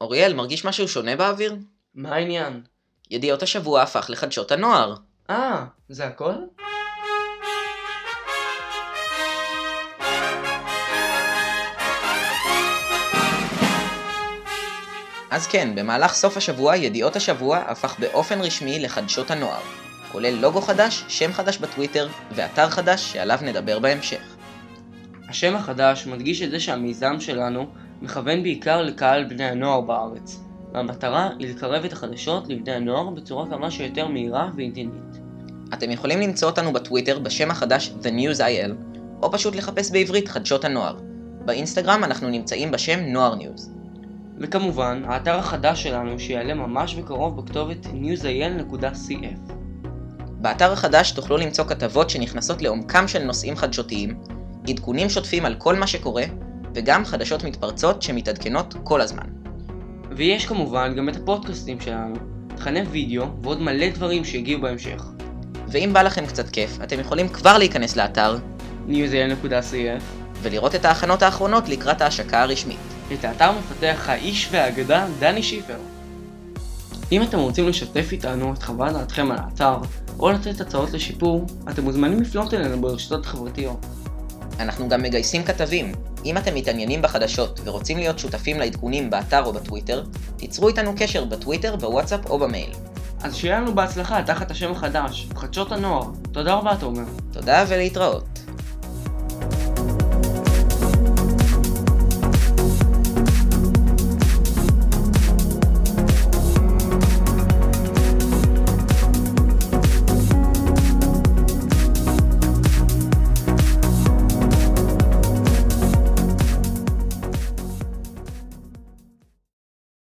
אוריאל, מרגיש משהו שונה באוויר? מה העניין? ידיעות השבוע הפך לחדשות הנוער. אה, זה הכל? אז כן, במהלך סוף השבוע ידיעות השבוע הפך באופן רשמי לחדשות הנוער, כולל לוגו חדש, שם חדש בטוויטר ואתר חדש שעליו נדבר בהמשך. השם החדש מדגיש את זה שהמיזם שלנו מכוון בעיקר לקהל בני הנוער בארץ, והמטרה היא לקרב את החדשות לבני הנוער בצורה כמה שיותר מהירה ועניינית. אתם יכולים למצוא אותנו בטוויטר בשם החדש The News IL, או פשוט לחפש בעברית חדשות הנוער. באינסטגרם אנחנו נמצאים בשם נוער ניוז. וכמובן, האתר החדש שלנו שיעלה ממש בקרוב בכתובת newsil.cf. באתר החדש תוכלו למצוא כתבות שנכנסות לעומקם של נושאים חדשותיים, עדכונים שוטפים על כל מה שקורה, וגם חדשות מתפרצות שמתעדכנות כל הזמן. ויש כמובן גם את הפודקאסטים שלנו, תכני וידאו ועוד מלא דברים שיגיעו בהמשך. ואם בא לכם קצת כיף, אתם יכולים כבר להיכנס לאתר newsil.cf ולראות את ההכנות האחרונות לקראת ההשקה הרשמית. את האתר מפתח האיש והאגדה דני שיפר. אם אתם רוצים לשתף איתנו את חוות דעתכם על האתר, או לתת הצעות לשיפור, אתם מוזמנים לפנות אלינו ברשתות החברתיות. אנחנו גם מגייסים כתבים. אם אתם מתעניינים בחדשות ורוצים להיות שותפים לעדכונים באתר או בטוויטר, תיצרו איתנו קשר בטוויטר, בוואטסאפ או במייל. אז שיהיה לנו בהצלחה תחת השם החדש, חדשות הנוער. תודה רבה תומר. תודה ולהתראות.